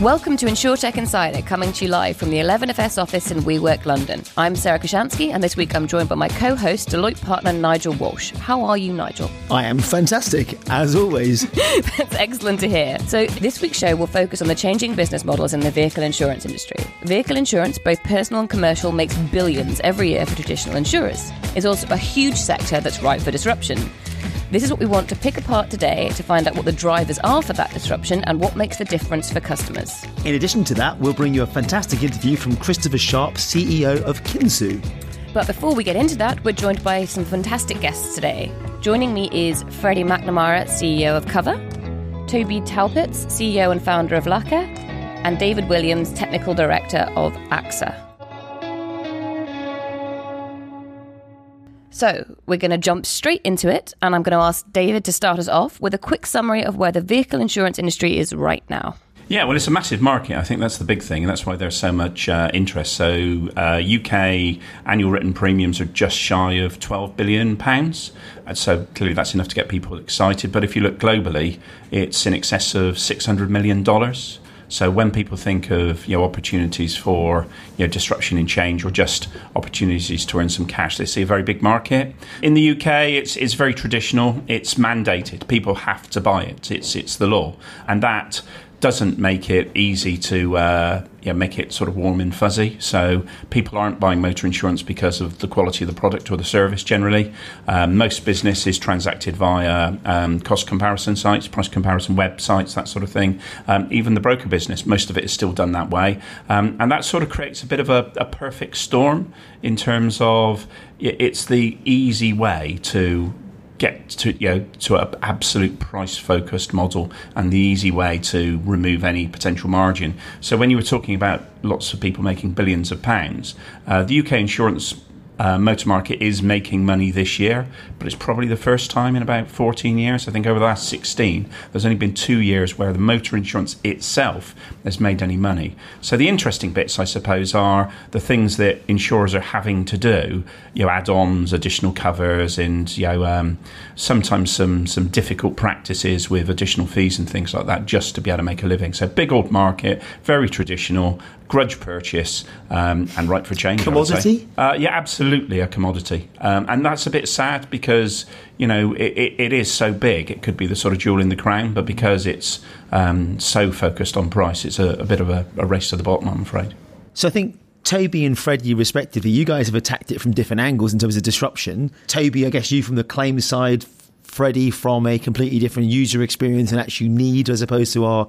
Welcome to InsurTech Insider, coming to you live from the 11FS office in WeWork London. I'm Sarah Kocianski, and this week I'm joined by my co-host, Deloitte partner Nigel Walsh. How are you, Nigel? I am fantastic, as always. That's excellent to hear. So this week's show will focus on the changing business models in the vehicle insurance industry. Vehicle insurance, both personal and commercial, makes billions every year for traditional insurers. It's also a huge sector that's ripe for disruption. This is what we want to pick apart today to find out what the drivers are for that disruption and what makes the difference for customers. In addition to that, we'll bring you a fantastic interview from Christopher Sharp, CEO of Kinsu. But before we get into that, we're joined by some fantastic guests today. Joining me is Freddie Macnamara, CEO of Cuvva, Toby Taupitz, CEO and founder of Laka, and David Williams, Technical Director of AXA. So, we're going to jump straight into it, and I'm going to ask David to start us off with a quick summary of where the vehicle insurance industry is right now. Yeah, well, it's a massive market. I think that's the big thing, and that's why there's so much uh, interest. So, uh, UK annual written premiums are just shy of 12 billion pounds. And so, clearly, that's enough to get people excited. But if you look globally, it's in excess of 600 million dollars. So when people think of you know opportunities for you know disruption and change or just opportunities to earn some cash, they see a very big market. In the UK, it's it's very traditional. It's mandated. People have to buy it. It's it's the law, and that doesn't make it easy to uh, yeah, make it sort of warm and fuzzy. So people aren't buying motor insurance because of the quality of the product or the service generally. Um, most business is transacted via um, cost comparison sites, price comparison websites, that sort of thing. Um, even the broker business, most of it is still done that way. Um, and that sort of creates a bit of a, a perfect storm in terms of it's the easy way to get to you know to an absolute price focused model and the easy way to remove any potential margin. So when you were talking about lots of people making billions of pounds, uh, the UK insurance uh, motor market is making money this year, but it's probably the first time in about 14 years. I think over the last 16, there's only been two years where the motor insurance itself has made any money. So the interesting bits, I suppose, are the things that insurers are having to do, you know, add-ons, additional covers, and you know, um, sometimes some some difficult practices with additional fees and things like that, just to be able to make a living. So big old market, very traditional, grudge purchase, um, and right for change. Commodity? Uh, yeah, absolutely a commodity. Um, and that's a bit sad because, you know, it, it, it is so big. It could be the sort of jewel in the crown, but because it's um, so focused on price, it's a, a bit of a, a race to the bottom, I'm afraid. So I think Toby and Freddie, respectively, you guys have attacked it from different angles in terms of disruption. Toby, I guess you from the claims side, Freddie from a completely different user experience and actual need as opposed to our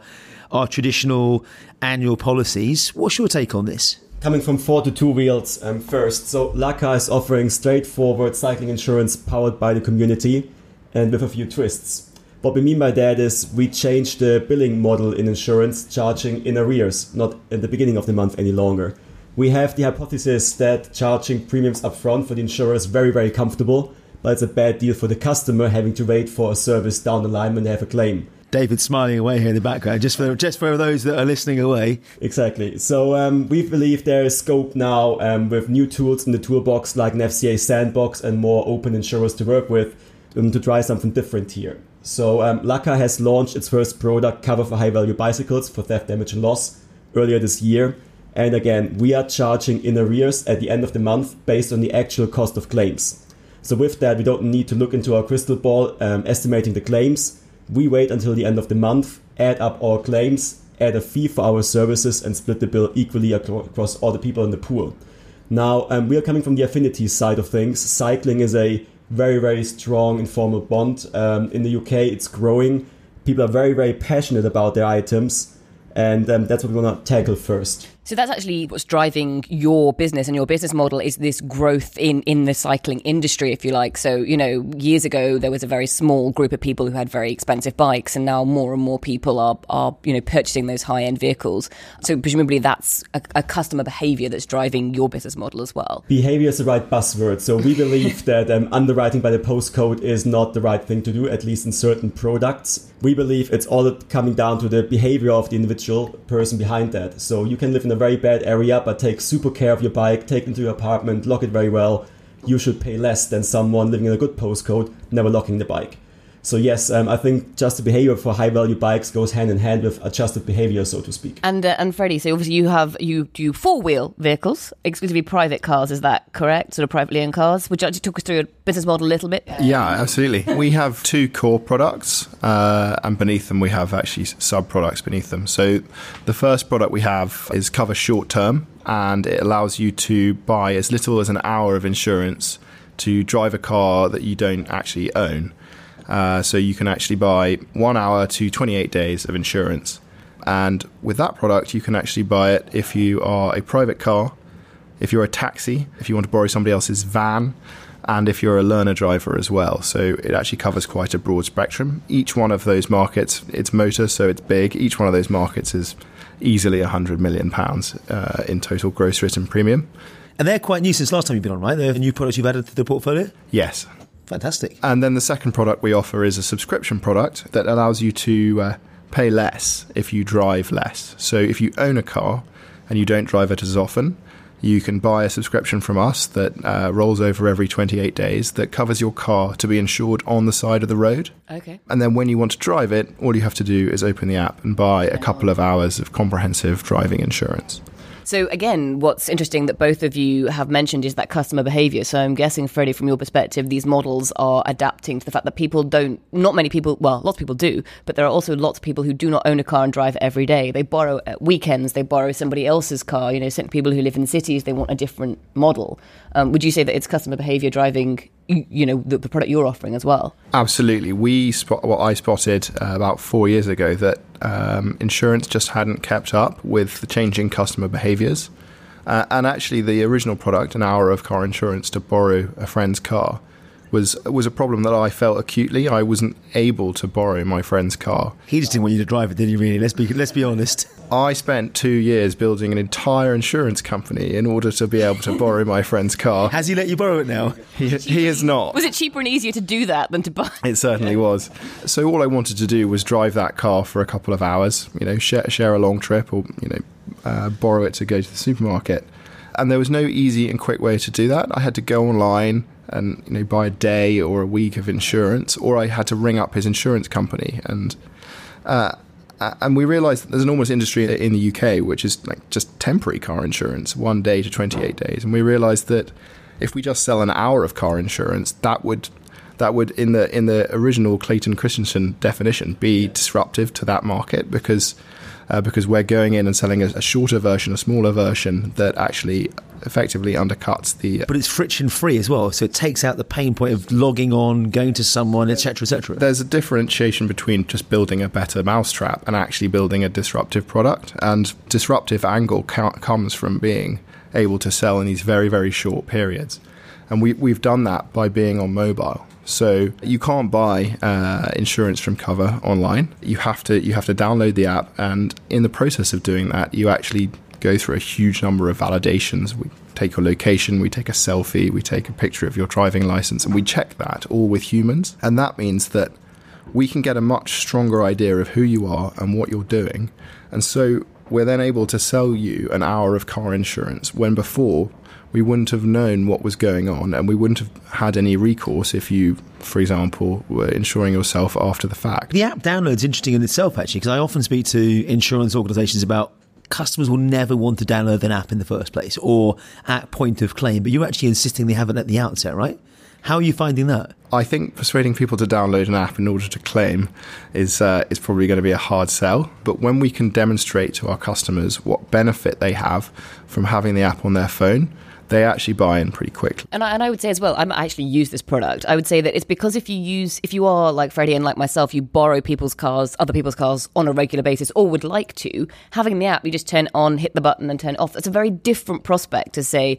our traditional annual policies. What's your take on this? Coming from four to two wheels um, first. So Laka is offering straightforward cycling insurance powered by the community and with a few twists. What we mean by that is we changed the billing model in insurance, charging in arrears, not at the beginning of the month any longer. We have the hypothesis that charging premiums upfront for the insurer is very, very comfortable, but it's a bad deal for the customer having to wait for a service down the line when they have a claim. David smiling away here in the background, just for just for those that are listening away. Exactly. So um, we believe there is scope now um, with new tools in the toolbox like an FCA sandbox and more open insurers to work with um, to try something different here. So um, Laka has launched its first product cover for high value bicycles for theft, damage, and loss earlier this year. And again, we are charging in arrears at the end of the month based on the actual cost of claims. So with that, we don't need to look into our crystal ball um, estimating the claims we wait until the end of the month, add up all claims, add a fee for our services, and split the bill equally across all the people in the pool. Now, um, we are coming from the affinity side of things. Cycling is a very, very strong informal bond. Um, in the UK, it's growing. People are very, very passionate about their items, and um, that's what we want to tackle first. So that's actually what's driving your business and your business model is this growth in, in the cycling industry, if you like. So, you know, years ago, there was a very small group of people who had very expensive bikes, and now more and more people are, are you know, purchasing those high end vehicles. So, presumably, that's a, a customer behavior that's driving your business model as well. Behavior is the right buzzword. So, we believe that um, underwriting by the postcode is not the right thing to do, at least in certain products. We believe it's all coming down to the behavior of the individual person behind that. So, you can live in in a very bad area, but take super care of your bike, take it into your apartment, lock it very well, you should pay less than someone living in a good postcode, never locking the bike. So yes, um, I think just the behavior for high value bikes goes hand in hand with adjusted behavior, so to speak. And uh, and Freddie, so obviously you have you do four wheel vehicles, exclusively private cars. Is that correct? Sort of privately owned cars. Would you like to talk us through your business model a little bit? Yeah, absolutely. we have two core products, uh, and beneath them we have actually sub products beneath them. So the first product we have is Cuvva short term, and it allows you to buy as little as an hour of insurance to drive a car that you don't actually own. Uh, so you can actually buy one hour to 28 days of insurance. And with that product, you can actually buy it if you are a private car, if you're a taxi, if you want to borrow somebody else's van, and if you're a learner driver as well. So it actually covers quite a broad spectrum. Each one of those markets, it's motor, so it's big. Each one of those markets is easily 100 million pounds uh, in total gross written premium. And they're quite new since last time you've been on, right? They're new products you've added to the portfolio? Yes. Fantastic. And then the second product we offer is a subscription product that allows you to uh, pay less if you drive less. So if you own a car and you don't drive it as often, you can buy a subscription from us that uh, rolls over every 28 days that covers your car to be insured on the side of the road. Okay. And then when you want to drive it, all you have to do is open the app and buy a couple of hours of comprehensive driving insurance. So again, what's interesting that both of you have mentioned is that customer behavior. So I'm guessing, Freddie, from your perspective, these models are adapting to the fact that people don't, not many people, well, lots of people do, but there are also lots of people who do not own a car and drive every day. They borrow at weekends, they borrow somebody else's car. You know, people who live in cities, they want a different model. Um, would you say that it's customer behavior driving you know the, the, product you're offering as well? Absolutely. We spot what i spotted uh, about four years ago that um, insurance just hadn't kept up with the changing customer behaviors. Uh, and actually the original product an hour of car insurance to borrow a friend's car was was a problem that I felt acutely. I wasn't able to borrow my friend's car. He just didn't want you to drive it, did he? Really? Let's be let's be honest. I spent two years building an entire insurance company in order to be able to borrow my friend's car. Has he let you borrow it now? He, he is not. Was it cheaper and easier to do that than to buy? It certainly was. So all I wanted to do was drive that car for a couple of hours. You know, share, share a long trip, or you know, uh, borrow it to go to the supermarket. And there was no easy and quick way to do that. I had to go online and you know buy a day or a week of insurance, or I had to ring up his insurance company and. Uh, and we realised there's an enormous industry in the UK which is like just temporary car insurance, one day to 28 days. And we realised that if we just sell an hour of car insurance, that would that would in the in the original Clayton Christensen definition be disruptive to that market because uh, because we're going in and selling a, a, shorter version, a smaller version that actually effectively undercuts the. But it's friction free as well, so it takes out the pain point of logging on, going to someone, etc., etc. There's a differentiation between just building a better mousetrap and actually building a disruptive product, and disruptive angle ca- comes from being able to sell in these very very short periods, and we we've done that by being on mobile. So you can't buy uh, insurance from Cuvva online. You have to you have to download the app, and in the process of doing that, you actually go through a huge number of validations. We take your location, we take a selfie, we take a picture of your driving license, and we check that all with humans. And that means that we can get a much stronger idea of who you are and what you're doing. And so we're then able to sell you an hour of car insurance when before we wouldn't have known what was going on and we wouldn't have had any recourse if you, for example, were insuring yourself after the fact. The app download's interesting in itself, actually, because I often speak to insurance organisations about customers will never want to download an app in the first place or at point of claim, but you're actually insisting they have it at the outset, right? How are you finding that? I think persuading people to download an app in order to claim is uh, is probably going to be a hard sell. But when we can demonstrate to our customers what benefit they have from having the app on their phone, they actually buy in pretty quickly. And I, and I would say as well, I actually use this product. I would say that it's because if you use, if you are like Freddie and like myself, you borrow people's cars, other people's cars on a regular basis, or would like to, having the app, you just turn on, hit the button, and turn it off. It's a very different prospect to say,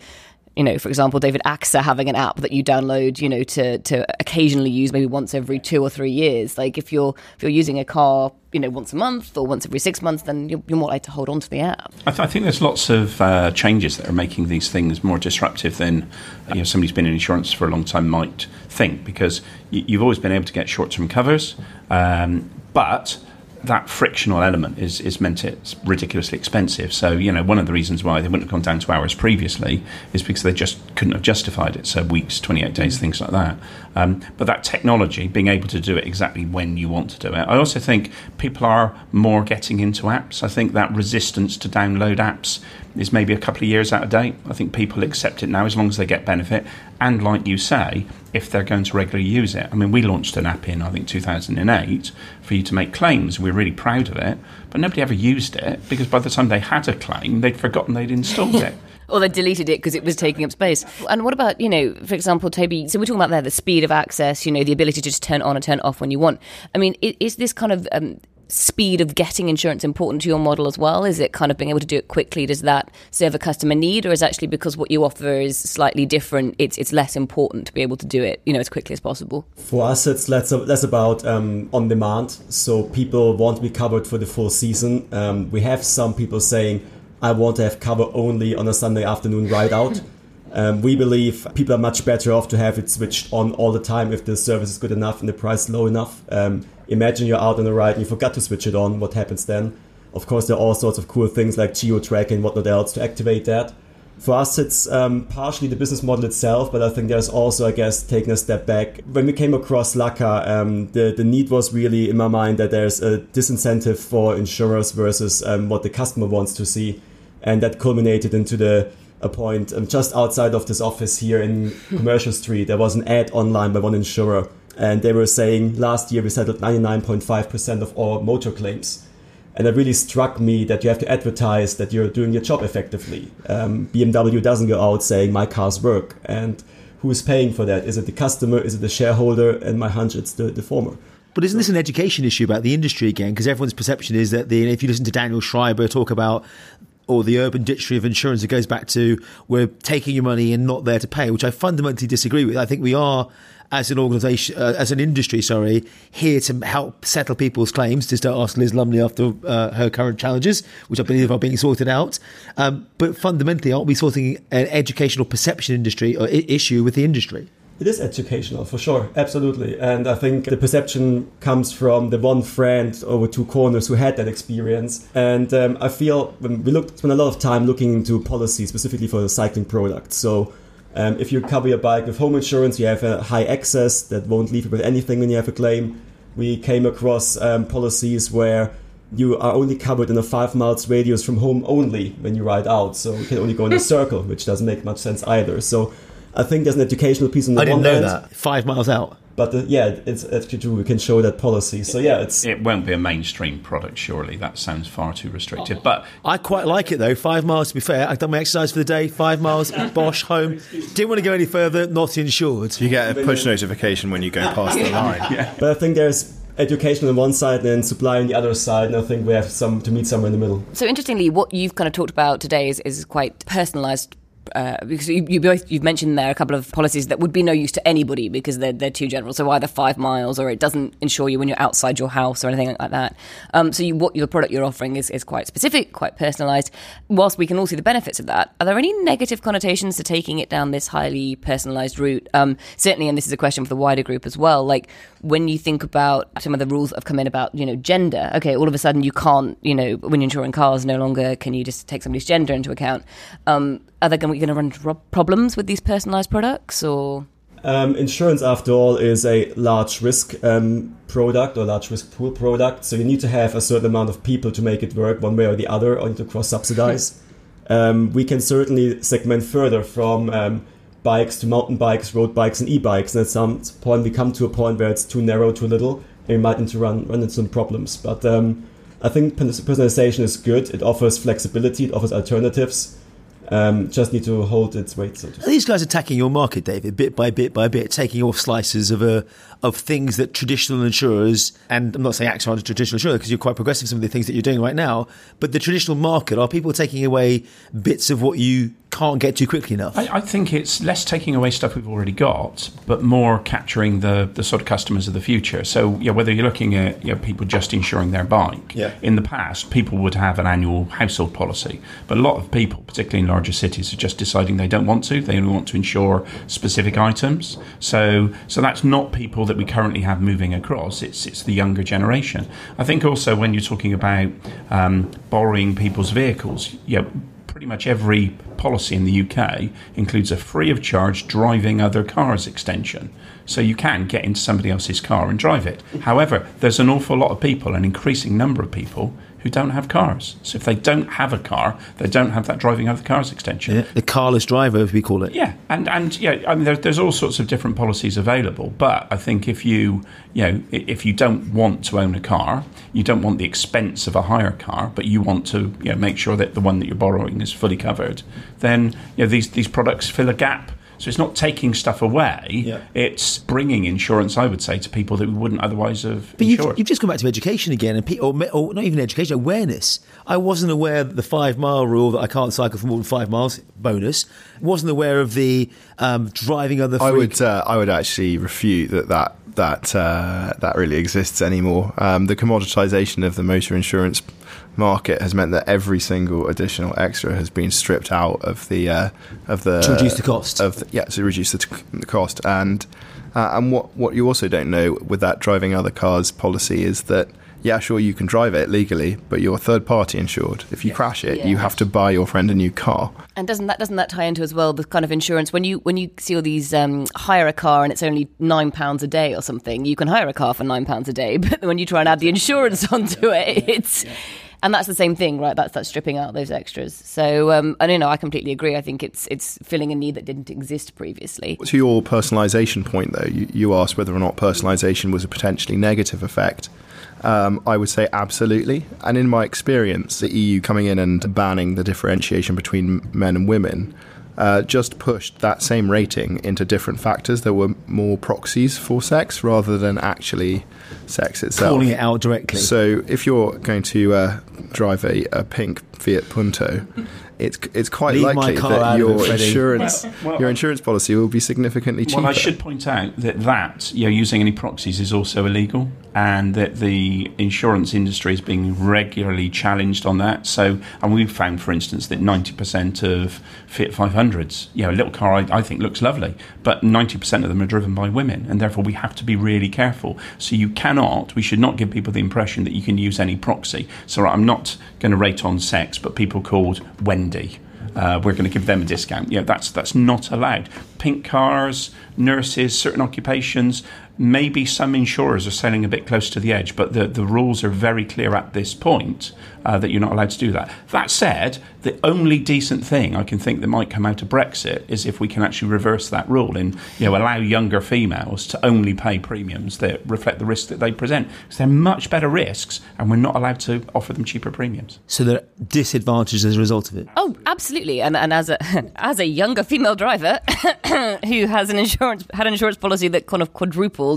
you know, for example, David AXA having an app that you download, you know, to to occasionally use maybe once every two or three years. Like if you're if you're using a car, you know, once a month or once every six months, then you're, you're more likely to hold on to the app. I, th- I think there's lots of uh, changes that are making these things more disruptive than you know somebody who's been in insurance for a long time might think, because you, you've always been able to get short-term covers, um, but that frictional element is, is meant it's ridiculously expensive. So, you know, one of the reasons why they wouldn't have gone down to hours previously is because they just couldn't have justified it. So, weeks, 28 days, things like that. Um, but that technology, being able to do it exactly when you want to do it. I also think people are more getting into apps. I think that resistance to download apps is maybe a couple of years out of date. I think people accept it now as long as they get benefit. And like you say, if they're going to regularly use it. I mean, we launched an app in, I think, 2008 for you to make claims. We're really proud of it. But nobody ever used it because by the time they had a claim, they'd forgotten they'd installed it. or they deleted it because it was taking up space. And what about, you know, for example, Toby, so we're talking about there the speed of access, you know, the ability to just turn on and turn off when you want. I mean, is, this kind of um, speed of getting insurance important to your model as well? Is it kind of being able to do it quickly? Does that serve a customer need, or is actually because what you offer is slightly different, it's it's less important to be able to do it, you know, as quickly as possible? For us, it's less less about um, on demand. So people want to be covered for the full season. Um, we have some people saying, "I want to have cover only on a Sunday afternoon ride out." Um, we believe people are much better off to have it switched on all the time if the service is good enough and the price low enough. Um, imagine you're out on a ride and you forgot to switch it on. What happens then? Of course, there are all sorts of cool things like geo tracking and whatnot else to activate that. For us, it's um, partially the business model itself, but I think there's also, I guess, taking a step back. When we came across Laka, um, the, the need was really in my mind that there's a disincentive for insurers versus um, what the customer wants to see. And that culminated into the a point um, just outside of this office here in Commercial Street. There was an ad online by one insurer, and they were saying last year we settled 99.5% of all motor claims. And it really struck me that you have to advertise that you're doing your job effectively. Um, BMW doesn't go out saying my cars work, and who is paying for that? Is it the customer? Is it the shareholder? And my hunch, it's the, the former. But isn't this an education issue about the industry again? Because everyone's perception is that the, if you listen to Daniel Schreiber talk about or the urban dictionary of insurance, it goes back to we're taking your money and not there to pay, which I fundamentally disagree with. I think we are, as an organisation, uh, as an industry, sorry, here to help settle people's claims. To start ask Liz Lumley after uh, her current challenges, which I believe are being sorted out. Um, but fundamentally, aren't we sorting an educational perception industry or I- issue with the industry? It is educational for sure, absolutely. And I think the perception comes from the one friend over two corners who had that experience. And um, I feel when we looked, spent a lot of time looking into policy specifically for the cycling product. So um, if you cover your bike with home insurance, you have a high excess that won't leave you with anything when you have a claim. We came across um, policies where you are only covered in a five miles radius from home only when you ride out. So you can only go in a circle, which doesn't make much sense either. So I think there's an educational piece on the I didn't one know hand, that. Five miles out. But uh, yeah, it's actually true. We can show that policy. So yeah, it's It won't be a mainstream product, surely. That sounds far too restrictive. But I quite like it though. Five miles, to be fair. I've done my exercise for the day. Five miles, Bosch, home. Didn't want to go any further, not insured. You get a push notification when you go past the line. But I think there's education on one side and supply on the other side, and I think we have some to meet somewhere in the middle. So interestingly, what you've kind of talked about today is, is quite personalised uh, because you, you, both you've mentioned there a couple of policies that would be no use to anybody because they're they're too general. So either five miles or it doesn't insure you when you're outside your house or anything like that. Um, so you, what your product you're offering is, is quite specific, quite personalised. Whilst we can all see the benefits of that, are there any negative connotations to taking it down this highly personalised route? Um, certainly, and this is a question for the wider group as well. Like when you think about some of the rules that have come in about you know gender. Okay, all of a sudden you can't you know when you're insuring cars, no longer can you just take somebody's gender into account. Um, are they going to run into problems with these personalized products or? Um, insurance, after all, is a large risk um, product or large risk pool product. So you need to have a certain amount of people to make it work one way or the other, or to cross subsidize. um, we can certainly segment further from um, bikes to mountain bikes, road bikes, and e-bikes. And at some point, we come to a point where it's too narrow, too little, and we might need to run run into some problems. But um, I think personalization is good. It offers flexibility. It offers alternatives um, just need to hold its weight. So these guys attacking your market, David, bit by bit by bit, taking off slices of a of things that traditional insurers and I'm not saying AXA aren't a traditional insurer because you're quite progressive some of the things that you're doing right now, but the traditional market are people taking away bits of what you can't get to quickly enough. I, I think it's less taking away stuff we've already got, but more capturing the, the sort of customers of the future. So, yeah, whether you're looking at you know, people just insuring their bike, Yeah. in the past, people would have an annual household policy, but a lot of people, particularly in larger cities, are just deciding they don't want to. They only want to insure specific items. So, so that's not people that we currently have moving across. It's it's the younger generation. I think also when you're talking about um, borrowing people's vehicles, yeah pretty much every policy in the UK includes a free of charge driving other cars extension. So you can get into somebody else's car and drive it. However, there's an awful lot of people, an increasing number of people, who don't have cars. So if they don't have a car, they don't have that driving other cars extension. Yeah, the carless driver, as we call it. Yeah, and and yeah, I mean, there, there's all sorts of different policies available. But I think if you you know if you don't want to own a car, you don't want the expense of a hire car, but you want to you know, make sure that the one that you're borrowing is fully covered, then you know these these products fill a gap. So it's not taking stuff away; Yeah. it's bringing insurance, I would say, to people that we wouldn't otherwise have But you've, you've just come back to education again, and pe- or, me- or not even education, awareness. I wasn't aware that the five mile rule that I can't cycle for more than five miles bonus. Wasn't aware of the um, driving other. I would uh, I would actually refute that that that uh, that really exists anymore. Um, the commoditization of the motor insurance market has meant that every single additional extra has been stripped out of the uh, of the To reduce the cost. of the, yeah to reduce the, t- the cost and uh, and what what you also don't know with that driving other cars policy is that. Yeah, sure, you can drive it legally, but you're third party insured. If you crash it, you have to buy your friend a new car. And doesn't that doesn't that tie into as well the kind of insurance when you when you see all these um, hire a car and it's only nine pounds a day or something you can hire a car for nine pounds a day but when you try and add the insurance onto it it's and that's the same thing right that's that's stripping out those extras so um, I don't know I completely agree I think it's it's filling a need that didn't exist previously To your personalization point, though, you, you asked whether or not personalization was a potentially negative effect. Um, I would say absolutely. And in my experience, the EU coming in and banning the differentiation between men and women uh, just pushed that same rating into different factors. There were more proxies for sex rather than actually sex itself. calling it out directly. So if you're going to uh, drive a, a pink Fiat Punto, it's it's quite Leave likely that your insurance Well, well, your insurance policy will be significantly cheaper. Well, I should point out that that you know, using any proxies is also illegal, and that the insurance industry is being regularly challenged on that. So, and we've found, for instance, that ninety percent of Fiat 500s, you know, a little car I, I think looks lovely, but ninety percent of them are driven by women, and therefore we have to be really careful. So you cannot, we should not give people the impression that you can use any proxy. So I'm not going to rate on sex, but people called Wendy uh, we're going to give them a discount. Yeah, that's that's not allowed. Pink cars, nurses, certain occupations. Maybe some insurers are selling a bit close to the edge, but the, the rules are very clear at this point uh, that you're not allowed to do that. That said, the only decent thing I can think that might come out of Brexit is if we can actually reverse that rule and you know allow younger females to only pay premiums that reflect the risk that they present. Because they're much better risks, and we're not allowed to offer them cheaper premiums. so they're disadvantaged as a result of it. Oh, absolutely. And and as a as a younger female driver who has an insurance had an insurance policy that kind of quadrupled,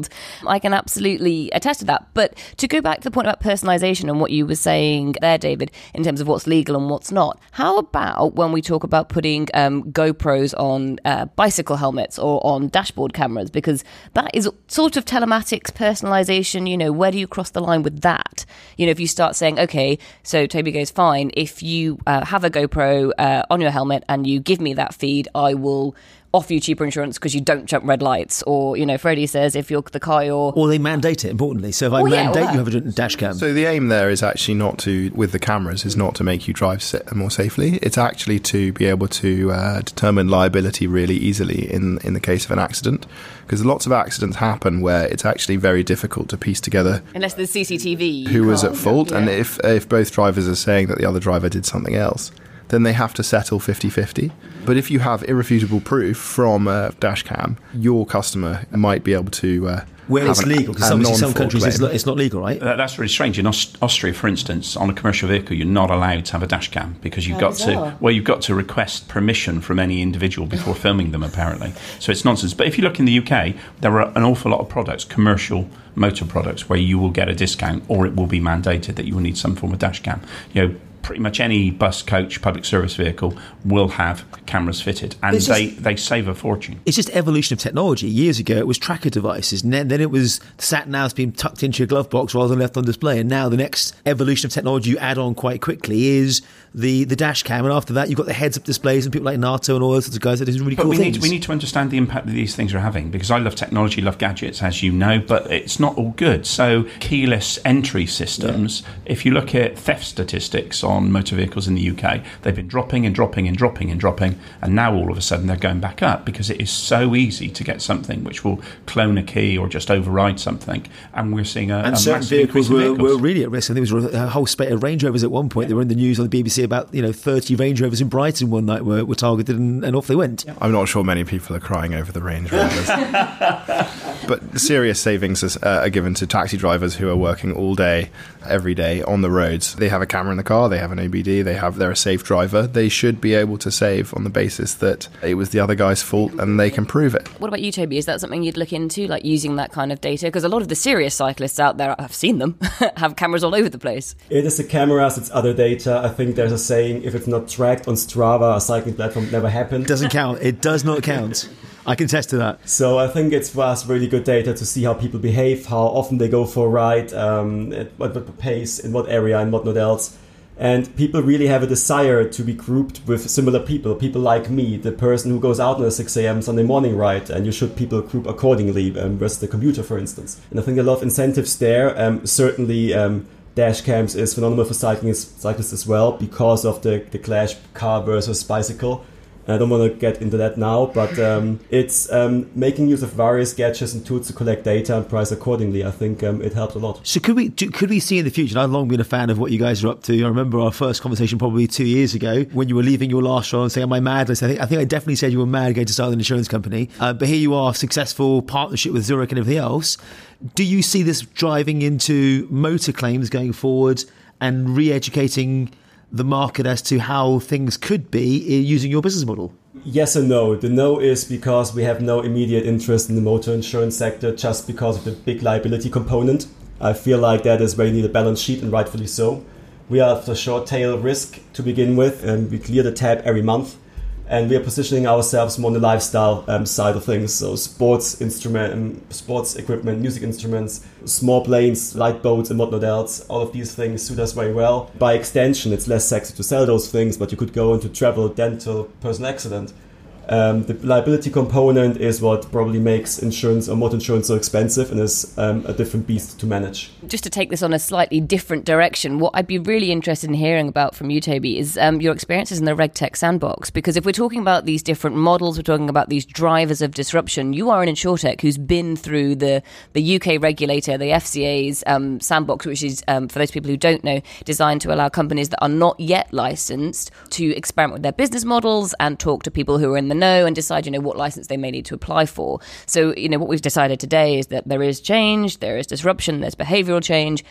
I can absolutely attest to that. But to go back to the point about personalization and what you were saying there, David, in terms of what's legal and what's not, how about when we talk about putting um, GoPros on uh, bicycle helmets or on dashboard cameras? Because that is sort of telematics personalization. You know, where do you cross the line with that? You know, if you start saying, okay, so Toby goes, fine, if you uh, have a GoPro uh, on your helmet and you give me that feed, I will offer you cheaper insurance because you don't jump red lights. Or, you know, Freddie says, if you're the car you're. Or they mandate it, importantly. So if I yeah, mandate well, you have a dash cam, So the aim there is actually not to, with the cameras, is not to make you drive more safely. It's actually to be able to uh, determine liability really easily in in the case of an accident, because lots of accidents happen where it's actually very difficult to piece together Unless there's CCTV. who was at can't- fault, and if if both drivers are saying that the other driver did something else, then they have to settle 50 50. But if you have irrefutable proof from a dash cam, your customer might be able to. Uh, Where it's an- legal, because a obviously some non-fault countries it's not, it's not legal, right? Uh, that's really strange. In Aus- Austria, for instance, on a commercial vehicle, you're not allowed to have a dash cam because you've How got bizarre. to well, you've got to request permission from any individual before filming them. Apparently, so it's nonsense. But if you look in the UK, there are an awful lot of products, commercial motor products, where you will get a discount, or it will be mandated that you will need some form of dash cam. You know. Pretty much any bus, coach, public service vehicle will have cameras fitted, and It's they, they save a fortune. It's just evolution of technology. Years ago, it was tracker devices, and then, then it was sat navs being tucked into your glove box rather than left on display. And now the next evolution of technology you add on quite quickly is the, the dash cam. And after that, you've got the heads up displays and people like Navdy and all those sorts of guys that doing really But cool we things. need, we need to understand the impact that these things are having because I love technology, love gadgets, as you know, but it's not all good. So, keyless entry systems, if you look at theft statistics on motor vehicles in the UK, they've been dropping and dropping and dropping and dropping, and now all of a sudden they're going back up because it is so easy to get something which will clone a key or just override something, and we're seeing a, and a certain massive vehicles increase in were, vehicles. were really at risk. I think there was a whole spate of Range Rovers at one point. They were in the news on the BBC about you know 30 Range Rovers in Brighton one night were, were targeted and, and off they went. I'm not sure many people are crying over the Range Rovers. but serious savings is, uh, are given to taxi drivers who are working all day, every day on the roads. They have a camera in the car, they have an ABD, they have they're a safe driver. They should be able to save on the basis that it was the other guy's fault and they can prove it. What about you, Toby? Is that something you'd look into, like using that kind of data? Because a lot of the serious cyclists out there, I've seen them, have cameras all over the place. It is the cameras, it's other data. I think there's a saying if it's not tracked on Strava, a cycling platform never happened. Doesn't count. It does not count. I can attest to that. So I think it's for us really good data to see how people behave, how often they go for a ride, um, at what, what pace, in what area, and whatnot else. And people really have a desire to be grouped with similar people, people like me, the person who goes out on a 6 a.m. Sunday morning ride, and you should people group accordingly um, versus the commuter, for instance. And I think a lot of incentives there. Um, certainly, um, dash cams is phenomenal for cyclists, cyclists as well because of the, the clash car versus bicycle. I don't want to get into that now, but um, it's um, making use of various gadgets and tools to collect data and price accordingly. I think um, it helps a lot. So could we do, could we see in the future? I've long been a fan of what you guys are up to. I remember our first conversation probably two years ago when you were leaving your last role and saying, "Am I mad?" I said, I think, I think I definitely said you were mad going to start an insurance company. Uh, but here you are, successful partnership with Zurich and everything else. Do you see this driving into motor claims going forward and re-educating the market as to how things could be uh, using your business model? Yes and no. The no is because we have no immediate interest in the motor insurance sector just because of the big liability component. I feel like that is where you need a balance sheet, and rightfully so. We are the short tail risk to begin with, and we clear the tab every month. And we are positioning ourselves more on the lifestyle um, side of things. So sports instrument, um, sports equipment, music instruments, small planes, light boats, and whatnot else. All of these things suit us very well. By extension, it's less sexy to sell those things, but you could go into travel, dental, personal accident. Um, the liability component is what probably makes insurance or motor insurance so expensive and is um, a different beast to manage. Just to take this on a slightly different direction, what I'd be really interested in hearing about from you, Toby, is um, your experiences in the RegTech sandbox. Because if we're talking about these different models, we're talking about these drivers of disruption, you are an insurtech who's been through the, the UK regulator, the FCA's um, sandbox, which is, um, for those people who don't know, designed to allow companies that are not yet licensed to experiment with their business models and talk to people who are in the know and decide, you know, what license they may need to apply for. So, you know, what we've decided today is that there is change, there is disruption, there's behavioral change.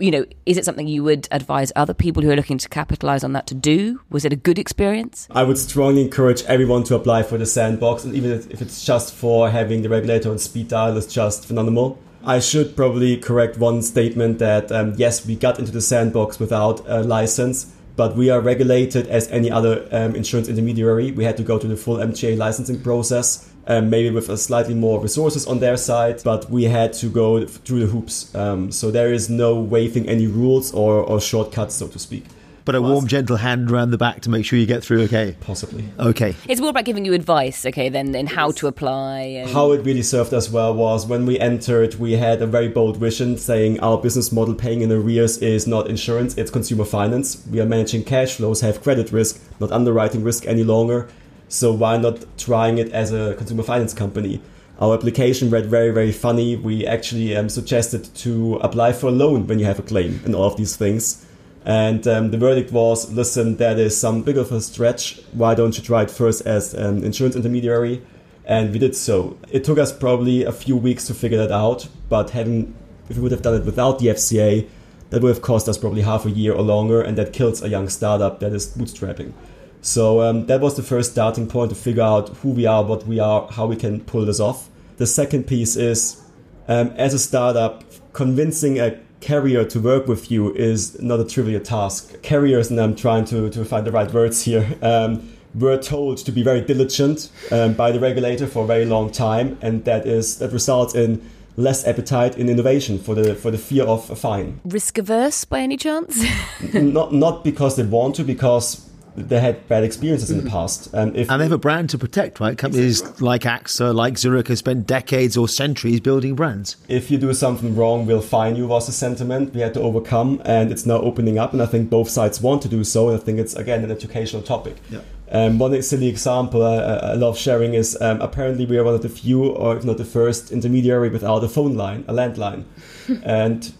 You know, is it something you would advise other people who are looking to capitalize on that to do? Was it a good experience? I would strongly encourage everyone to apply for the sandbox, and even if it's just for having the regulator on speed dial, it's just phenomenal. I should probably correct one statement that um, yes, we got into the sandbox without a license, but we are regulated as any other um, insurance intermediary. We had to go to the full MGA licensing process, um, maybe with a slightly more resources on their side, but we had to go through the hoops. Um, so there is no waiving any rules or, or shortcuts, so to speak. But a warm, gentle hand around the back to make sure you get through okay. Possibly. Okay. It's more about giving you advice, okay, than in how to apply. And... How it really served us well was when we entered, we had a very bold vision saying our business model paying in arrears is not insurance, it's consumer finance. We are managing cash flows, have credit risk, not underwriting risk any longer. So why not trying it as a consumer finance company? Our application read very, very funny. We actually um, suggested to apply for a loan when you have a claim and all of these things. And um, the verdict was listen, that is some big of a stretch. Why don't you try it first as an insurance intermediary? And we did so. It took us probably a few weeks to figure that out, but having, if we would have done it without the FCA, that would have cost us probably half a year or longer, and that kills a young startup that is bootstrapping. So um, that was the first starting point to figure out who we are, what we are, how we can pull this off. The second piece is, um, as a startup, convincing a carrier to work with you is not a trivial task. Carriers, and I'm trying to, to find the right words here, um, were told to be very diligent um, by the regulator for a very long time, and that is that results in less appetite in innovation for the for the fear of a fine. Risk averse by any chance? not not because they want to, because they had bad experiences in the past. And, if and they have a brand to protect, right? Companies exactly. like AXA, like Zurich, have spent decades or centuries building brands. If you do something wrong, we'll fine you was a sentiment we had to overcome, and it's now opening up. And I think both sides want to do so. And I think it's again an educational topic. Yeah. Um, one silly example I, I love sharing is um, apparently we are one of the few, or if not the first, intermediary without a phone line, a landline, and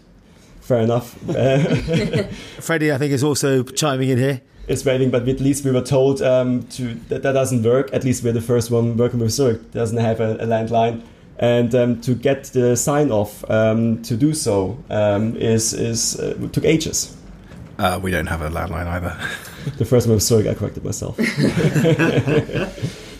fair enough. Freddie, I think, is also chiming in here is waiting, but at least we were told um, to that that doesn't work. At least we're the first one working with Zurich doesn't have a, a landline, and um, to get the sign off um, to do so um, is is uh, took ages. Uh, we don't have a landline either. the first one with Zurich, I corrected myself.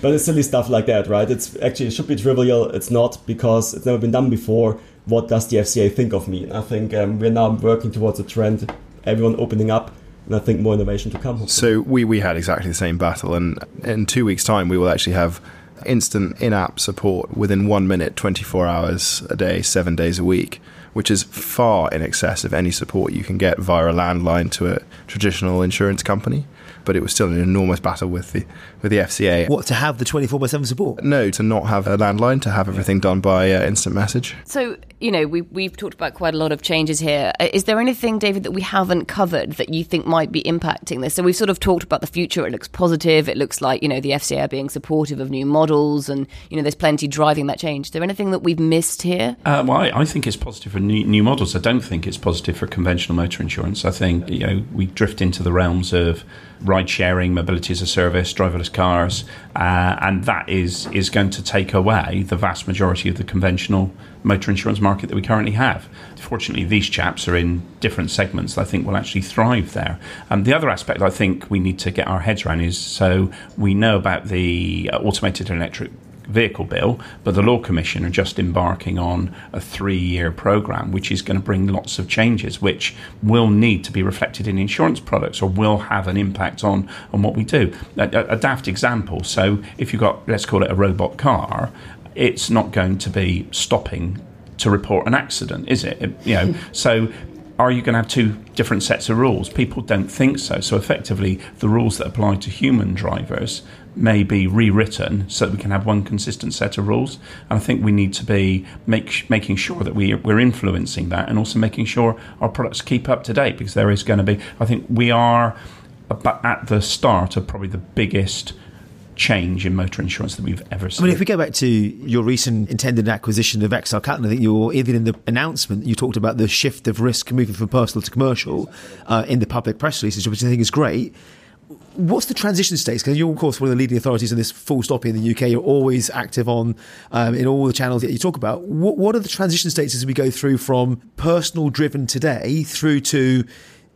but it's silly stuff like that, right? It's actually it should be trivial. It's not because it's never been done before. What does the FCA think of me? And I think um, we're now working towards a trend. Everyone opening up and I think more innovation to come. So we, we had exactly the same battle, and in two weeks' time, we will actually have instant in-app support within one minute, 24 hours a day, seven days a week, which is far in excess of any support you can get via a landline to a traditional insurance company but it was still an enormous battle with the with the FCA. What to have the twenty four by seven support? No, to not have a landline, to have everything done by uh, instant message. So you know we we've talked about quite a lot of changes here. Uh, there anything, David, that we haven't covered that you think might be impacting this? So we've sort of talked about the future. It looks positive. It looks like you know the FCA are being supportive of new models, and you know there's plenty driving that change. Is there anything that we've missed here? Uh, well, I, I, think it's positive for new, new models. I don't think it's positive for conventional motor insurance. I think you know we drift into the realms of ride sharing, mobility as a service, driverless cars, uh, and that is is going to take away the vast majority of the conventional motor insurance market that we currently have. Fortunately, these chaps are in different segments that I think will actually thrive there. Um, the other aspect I think we need to get our heads around is so we know about the automated electric vehicle bill, but the Law Commission are just embarking on a three year programme which is going to bring lots of changes which will need to be reflected in insurance products or will have an impact on, on what we do. A, a, daft example so, if you've got, let's call it a robot car, it's not going to be stopping to report an accident, is it? it you know, so are you going to have two different sets of rules? People don't think so. So effectively, the rules that apply to human drivers may be rewritten so that we can have one consistent set of rules. And I think we need to be make, making sure that we, we're influencing that and also making sure our products keep up to date because there is going to be, I think we are at the start of probably the biggest change in motor insurance that we've ever seen. I mean, if we go back to your recent intended acquisition of XL Catlin, I think you were even in the announcement you talked about the shift of risk moving from personal to commercial uh, in the public press releases, which I think is great. What's the transition stage? Because you're, of course, one of the leading authorities in this full stop in the UK. You're always active on um, in all the channels that you talk about. What, what are the transition stages we go through from personal driven today through to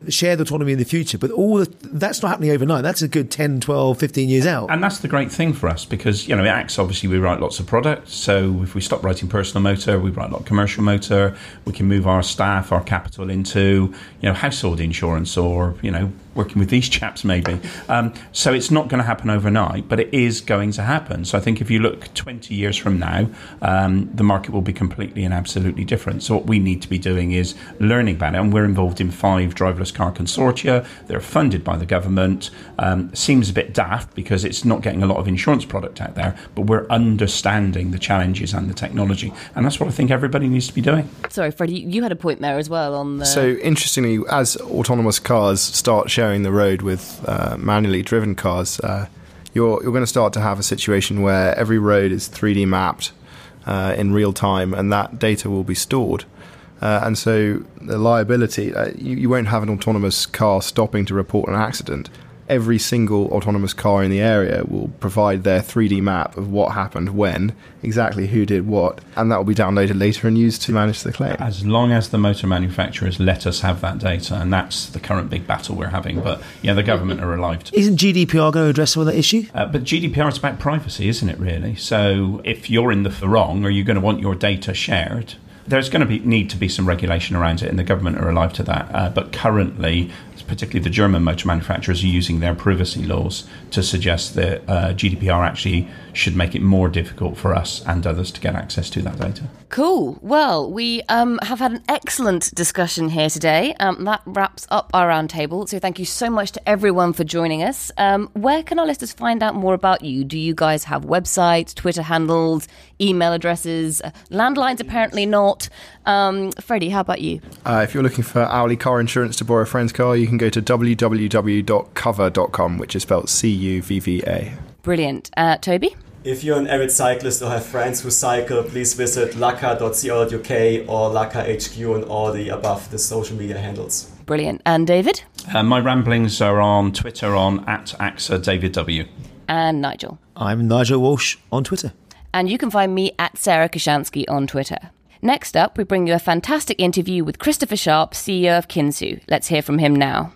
shared autonomy in the future. But all the, that's not happening overnight. That's a good 10, 12, 15 years out. And that's the great thing for us because, you know, at AXA, obviously, we write lots of products. So if we stop writing personal motor, we write a lot of commercial motor. We can move our staff, our capital into, you know, household insurance or, you know, working with these chaps maybe. Um, so it's not going to happen overnight, but it is going to happen. So I think if you look 20 years from now, um, the market will be completely and absolutely different. So what we need to be doing is learning about it. And we're involved in five driverless car consortia. They're funded by the government. Um, seems a bit daft because it's not getting a lot of insurance product out there, but we're understanding the challenges and the technology. And that's what I think everybody needs to be doing. Sorry, Freddie, you had a point there as well on the. So interestingly, as autonomous cars start sharing the road with uh, manually driven cars, uh, you're you're going to start to have a situation where every road is 3D mapped uh, in real time, and that data will be stored. Uh, and so the liability, uh, you, you won't have an autonomous car stopping to report an accident every single autonomous car in the area will provide their 3D map of what happened when, exactly who did what, and that will be downloaded later and used to manage the claim. As long as the motor manufacturers let us have that data, and that's the current big battle we're having. But yeah, the government are alive to. Isn't GDPR going to address all that issue? Uh, but GDPR is about privacy, isn't it? Really. So if you're in the wrong, are you going to want your data shared? There's going to be need to be some regulation around it, and the government are alive to that. Uh, but currently, particularly the German motor manufacturers, are using their privacy laws to suggest that uh, GDPR actually should make it more difficult for us and others to get access to that data. Cool. Well, we um, have had an excellent discussion here today. Um, that wraps up our roundtable. So thank you so much to everyone for joining us. Um, where can our listeners find out more about you? Do you guys have websites, Twitter handles, email addresses? Uh, landlines, apparently not. Um, Freddie, how about you? Uh, if you're looking for hourly car insurance to borrow a friend's car, you can go to www.cuvva.com, which is spelled C U V V A. Brilliant. Uh, Toby? If you're an avid cyclist or have friends who cycle, please visit laka.co.uk or Laka HQ on all the above the social media handles. Brilliant. And David? Uh, my ramblings are on Twitter on at AXA David W. And Nigel? I'm Nigel Walsh on Twitter. And you can find me at Sarah Kocianski on Twitter. Next up, we bring you a fantastic interview with Christopher Sharp, CEO of Kinsu. Let's hear from him now.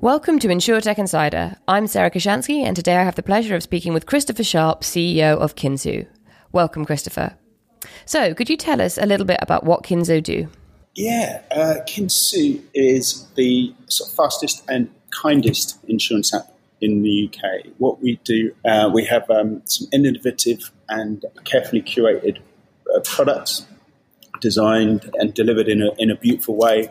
Welcome to InsurTech Insider. I'm Sarah Kocianski, and today I have the pleasure of speaking with Christopher Sharp, CEO of Kinsu. Welcome, Christopher. So, could you tell us a little bit about what Kinsu do? Yeah, uh, is the sort of fastest and kindest insurance app in the UK. What we do, uh, we have um, some innovative and carefully curated uh, products designed and delivered in a, in a beautiful way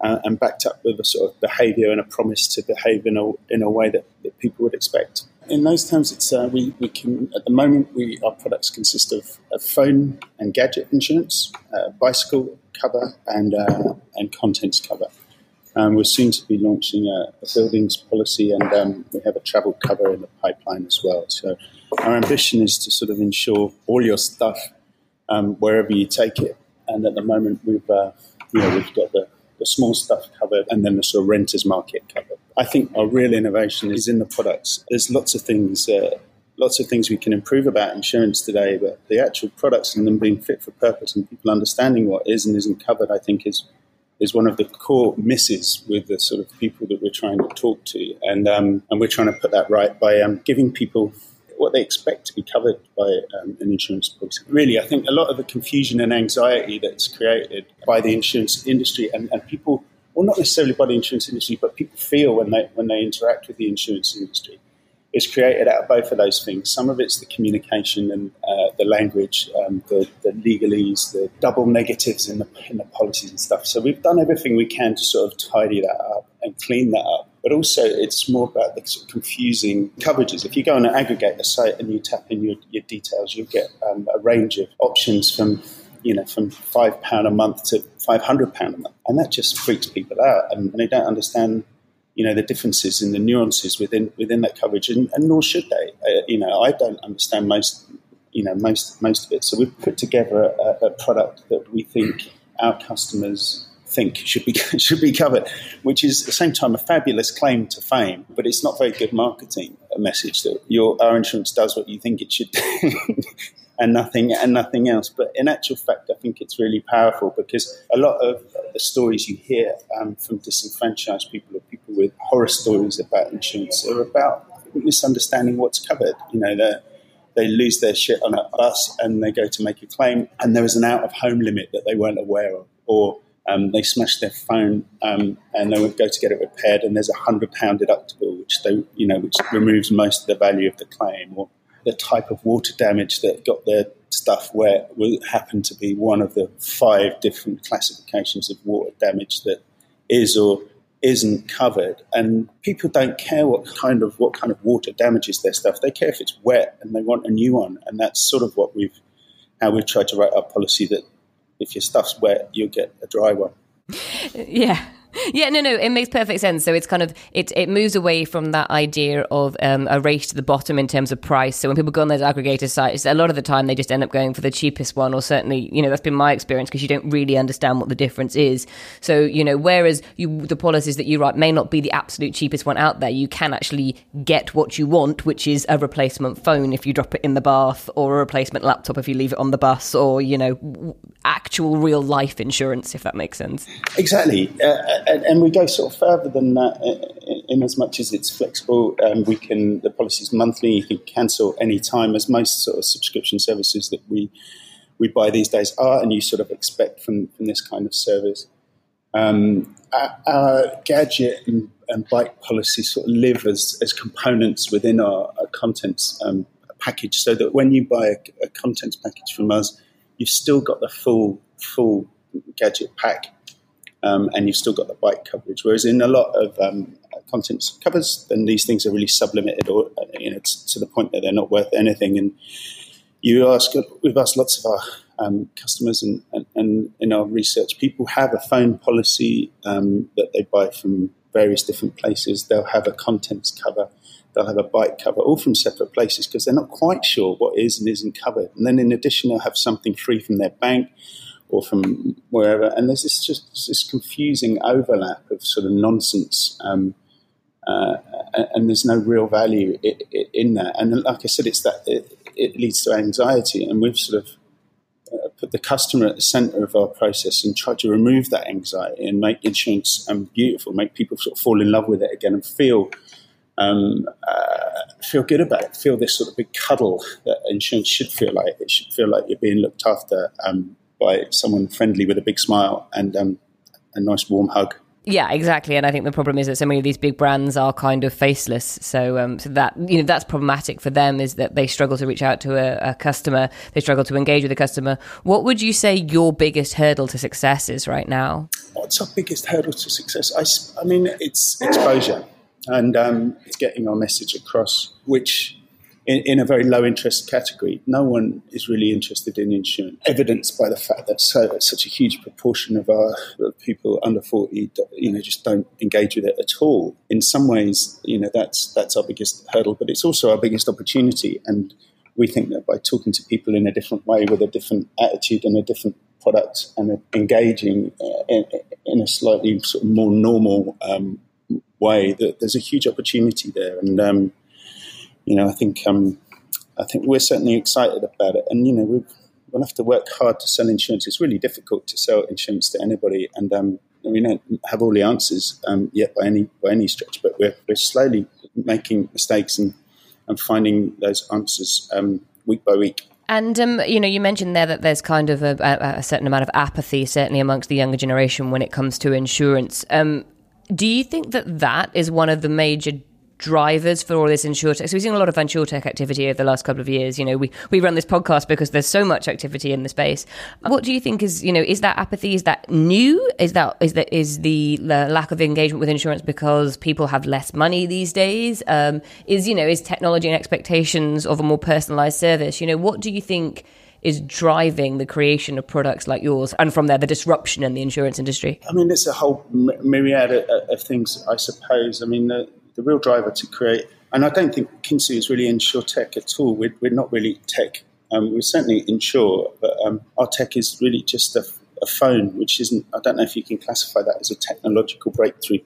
uh, and backed up with a sort of behaviour and a promise to behave in a, in a way that, that people would expect. In those terms, it's uh, we, we can at the moment we our products consist of, of phone and gadget insurance, uh, bicycle cover, and uh, and contents cover. Um, we're soon to be launching a, a buildings policy, and um, we have a travel cover in the pipeline as well. So our ambition is to sort of ensure all your stuff um, wherever you take it. And at the moment, we've uh, you know we've got the the small stuff covered, and then the sort of renters market covered. I think our real innovation is in the products. There's lots of things. Uh, lots of things we can improve about insurance today, but the actual products and them being fit for purpose and people understanding what is and isn't covered, I think, is is one of the core misses with the sort of people that we're trying to talk to, and um, and we're trying to put that right by um, giving people what they expect to be covered by um, an insurance policy. Really, I think a lot of the confusion and anxiety that's created by the insurance industry and, and people, well, not necessarily by the insurance industry, but people feel when they when they interact with the insurance industry, is created out of both of those things. Some of it's the communication and uh, the language, um, the, the legalese, the double negatives in the in the policies and stuff. So we've done everything we can to sort of tidy that up and clean that up but also it's more about the sort of confusing coverages. If you go on an aggregator site and you tap in your, your details, you'll get um, a range of options from you know from five pound a month to five hundred pound a month, and that just freaks people out, and, and, they don't understand you know the differences in the nuances within within that coverage, and, and nor should they. Uh, you know, I don't understand most you know most most of it. So we've put together a, a product that we think our customers think should be should be covered, which is at the same time a fabulous claim to fame, but it's not very good marketing a message that your our insurance does what you think it should do. and nothing and nothing else. But in actual fact, I think it's really powerful because a lot of the stories you hear um, from disenfranchised people or people with horror stories about insurance are about misunderstanding what's covered. You know, they they lose their shit on a bus and they go to make a claim, and there is an out of home limit that they weren't aware of, or um, they smash their phone um, and they would go to get it repaired, and there's a hundred pound deductible, which they, you know, which removes most of the value of the claim, or the type of water damage that got their stuff wet where happened to be one of the five different classifications of water damage that is or isn't covered, and people don't care what kind of what kind of water damages their stuff. They care if it's wet and they want a new one, and that's sort of what we've how we've tried to write our policy that if your stuff's wet, you'll get a dry one. Yeah. yeah, no, no, it makes perfect sense. So it's kind of it it moves away from that idea of um, a race to the bottom in terms of price. So when people go on those aggregator sites, a lot of the time they just end up going for the cheapest one, or certainly, you know, that's been my experience because you don't really understand what the difference is. So you know, whereas you the policies that you write may not be the absolute cheapest one out there, you can actually get what you want, which is a replacement phone if you drop it in the bath, or a replacement laptop if you leave it on the bus, or you know, actual real life insurance if that makes sense. Exactly, uh, and, and, we go sort of further than that in, in as much as it's flexible. Um, we can the policy's monthly. You can cancel any time, as most sort of subscription services that we we buy these days are, and you sort of expect from from this kind of service. Um, our, our, gadget and, and, bike policy sort of live as, as components within our, our contents um, package, so that when you buy a, a contents package from us, you've still got the full full gadget pack um, and you've still got the bike coverage. Whereas in a lot of um, content covers, then these things are really sublimated, or you know, to the point that they're not worth anything. And you ask, we've asked lots of our um, customers, and, and, and, in our research, people have a phone policy um, that they buy from various different places. They'll have a contents cover. They'll have a bike cover, all from separate places because they're not quite sure what is and isn't covered. And then, in addition, they'll have something free from their bank or from wherever. And there's this just this confusing overlap of sort of nonsense, um, uh, and there's no real value in that. And like I said, it's that it, it leads to anxiety, and we've sort of uh, put the customer at the center of our process and tried to remove that anxiety and make insurance um, beautiful, make people sort of fall in love with it again and feel. Um, uh, feel good about it. Feel this sort of big cuddle that insurance should feel like. It should feel like you're being looked after. Um, by someone friendly with a big smile and um, a nice warm hug. Yeah, exactly. And I think the problem is that so many of these big brands are kind of faceless. So, um, so that you know that's problematic for them is that they struggle to reach out to a, a, customer. They struggle to engage with a customer. What would you say your biggest hurdle to success is right now? What's our biggest hurdle to success? I, I mean, it's exposure and um, it's getting our message across, which in, in, a very low interest category. No one is really interested in insurance, evidenced by the fact that so, such a huge proportion of our people under 40, you know, just don't engage with it at all. In some ways, you know, that's, that's our biggest hurdle, but it's also our biggest opportunity. And we think that by talking to people in a different way with a different attitude and a different product and engaging uh, in, in, a slightly sort of more normal um, way, that there's a huge opportunity there. And, um, you know, I think um, I think we're certainly excited about it, and you know, we will have to work hard to sell insurance. It's really difficult to sell insurance to anybody, and um, we don't have all the answers um, yet by any by any stretch. But we're we're slowly making mistakes and and finding those answers um, week by week. And um, you know, you mentioned there that there's kind of a, a, certain amount of apathy, certainly amongst the younger generation, when it comes to insurance. Um, do you think that that is one of the major drivers for all this insurtech. So we've seen a lot of insurtech activity over the last couple of years. You know, we, we run this podcast because there's so much activity in the space. What do you think is, you know, is that apathy? Is that new? Is that, is that, is the, the lack of engagement with insurance because people have less money these days? Um, is, you know, is technology and expectations of a more personalized service? You know, what do you think is driving the creation of products like yours and from there the disruption in the insurance industry? I mean, it's a whole myriad of, of things, I suppose. I mean, the, the real driver to create. And I don't think Kinsu is really insure tech at all. We're, we're not really tech. Um, we're certainly insure, but um, our tech is really just a, a, phone, which isn't, I don't know if you can classify that as a technological breakthrough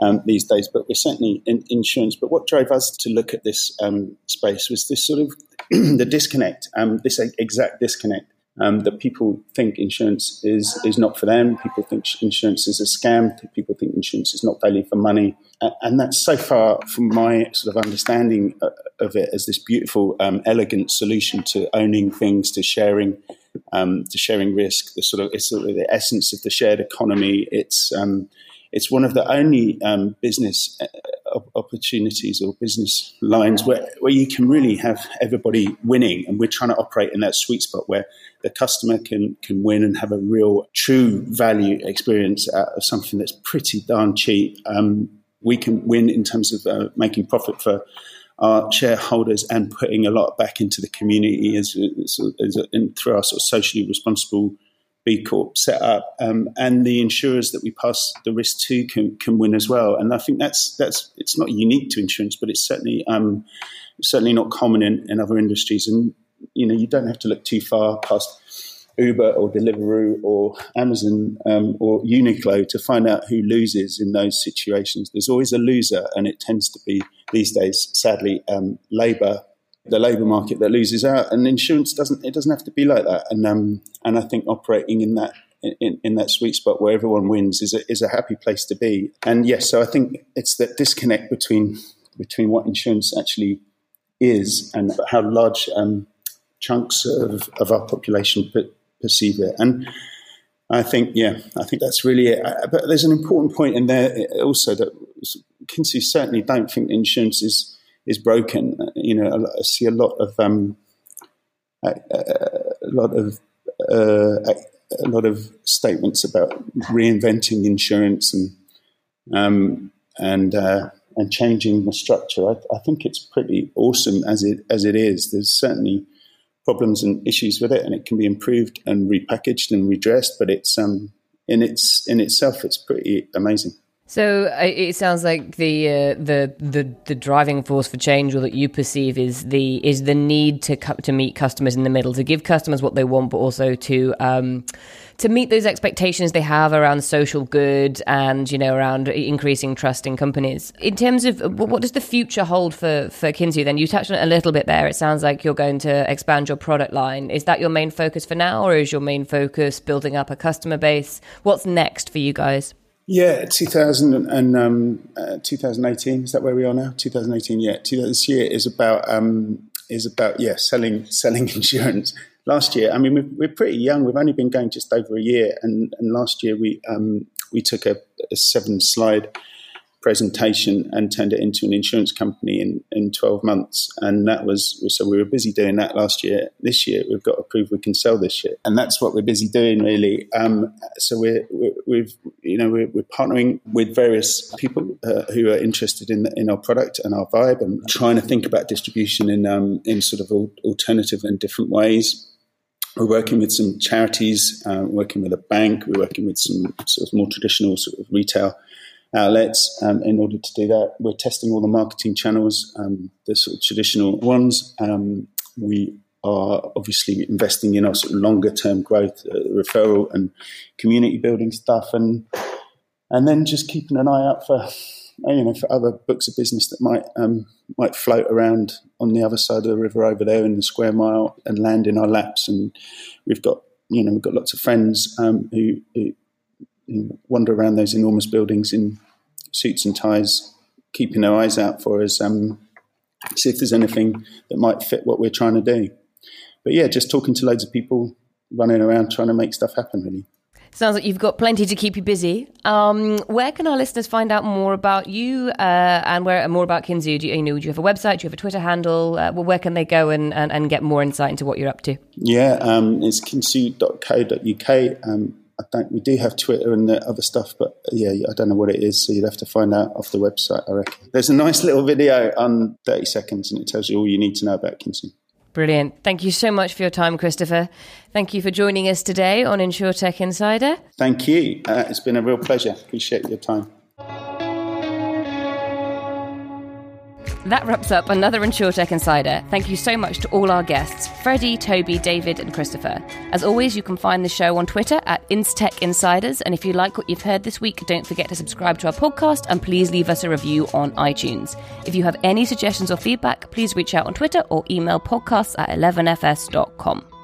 um, these days, but we're certainly in insurance. But what drove us to look at this um, space was this sort of the disconnect, um, this exact disconnect um, that people think insurance is is not for them. People think insurance is a scam. People think insurance is not value for money, and that's so far from my sort of understanding uh, of it as this beautiful, um, elegant solution to owning things, to sharing, um, to sharing risk. The sort of it's sort of the essence of the shared economy. It's um, it's one of the only um, business opportunities or business lines where, where you can really have everybody winning. And we're trying to operate in that sweet spot where the customer can, can win and have a real true value experience out of something that's pretty darn cheap. Um, we can win in terms of uh, making profit for our shareholders and putting a lot back into the community as, as, as through our sort of socially responsible B Corp set up, um, and the insurers that we pass the risk to can, can win as well. And I think that's that's it's not unique to insurance, but it's certainly um, certainly not common in, in other industries. And you know, you don't have to look too far past Uber or Deliveroo or Amazon um, or Uniqlo to find out who loses in those situations. There's always a loser, and it tends to be these days, sadly, um, labour, the labour market that loses out. And insurance doesn't. It doesn't have to be like that. And um, and I think operating in that. In, in that sweet spot where everyone wins is a, is a happy place to be, and yes, so I think it's that disconnect between between what insurance actually is and how large um, chunks of, of our population perceive it. And I think, yeah, I think that's really it. But there's an important point in there also that Kinsu certainly don't think insurance is is broken. You know, I see a lot of um, a, a lot of uh, a lot of statements about reinventing insurance and um, and uh, and changing the structure. I, I, think it's pretty awesome as it as it is. There's certainly problems and issues with it, and it can be improved and repackaged and redressed. But it's um, in its in itself, it's pretty amazing. So it sounds like the uh, the the the driving force for change, or that you perceive, is the is the need to to meet customers in the middle, to give customers what they want, but also to um, to meet those expectations they have around social good and you know around increasing trust in companies. In terms of what does the future hold for for Kinsu? Then you touched on it a little bit there. It sounds like you're going to expand your product line. Is that your main focus for now, or is your main focus building up a customer base? What's next for you guys? Yeah, 2000 and um, uh, 2018 is that where we are now? 2018, yeah. This year is about um, is about yeah selling selling insurance. Last year, I mean, we're, we're, pretty young. We've only been going just over a year, and, and last year we um, we took a, a seven slide presentation and turned it into an insurance company in, in 12 months. And that was, so we were busy doing that last year. This year, we've got to prove we can sell this shit. And that's what we're busy doing, really. Um, so we're, we have you know, we're, we're, partnering with various people uh, who are interested in, in our product and our vibe and trying to think about distribution in, um, in sort of alternative and different ways. We're working with some charities, uh, working with a bank, we're working with some sort of more traditional sort of retail outlets. Um, in order to do that, we're testing all the marketing channels, um, the sort of traditional ones. Um, we are obviously investing in our sort of longer term growth, uh, referral and community building stuff, and and then just keeping an eye out for you know for other books of business that might um, might float around on the other side of the river over there in the square mile and land in our laps. And we've got you know we've got lots of friends um, who, who wander around those enormous buildings in suits and ties, keeping their eyes out for us, um, see if there's anything that might fit what we're trying to do. But yeah, just talking to loads of people, running around trying to make stuff happen, really. Sounds like you've got plenty to keep you busy. Um, where can our listeners find out more about you uh, and where more about Kinsu? Do you, you, know, do you have a website? Do you have a Twitter handle? Uh, well, where can they go and, and, and, get more insight into what you're up to? Yeah, um, it's kinsu.co.uk. Um, I don't. We do have Twitter and other stuff, but yeah, I don't know what it is. So you'd have to find out off the website. I reckon there's a nice little video on 30 seconds, and it tells you all you need to know about Kinsu. Brilliant. Thank you so much for your time, Christopher. Thank you for joining us today on InsurTech Insider. Thank you. Uh, it's been a real pleasure. Appreciate your time. That wraps up another InsurTech Insider. Thank you so much to all our guests, Freddie, Toby, David, and Christopher. As always, you can find the show on Twitter at InStech Insiders. And if you like what you've heard this week, don't forget to subscribe to our podcast and please leave us a review on iTunes. If you have any suggestions or feedback, please reach out on Twitter or email podcasts at 11fs.com.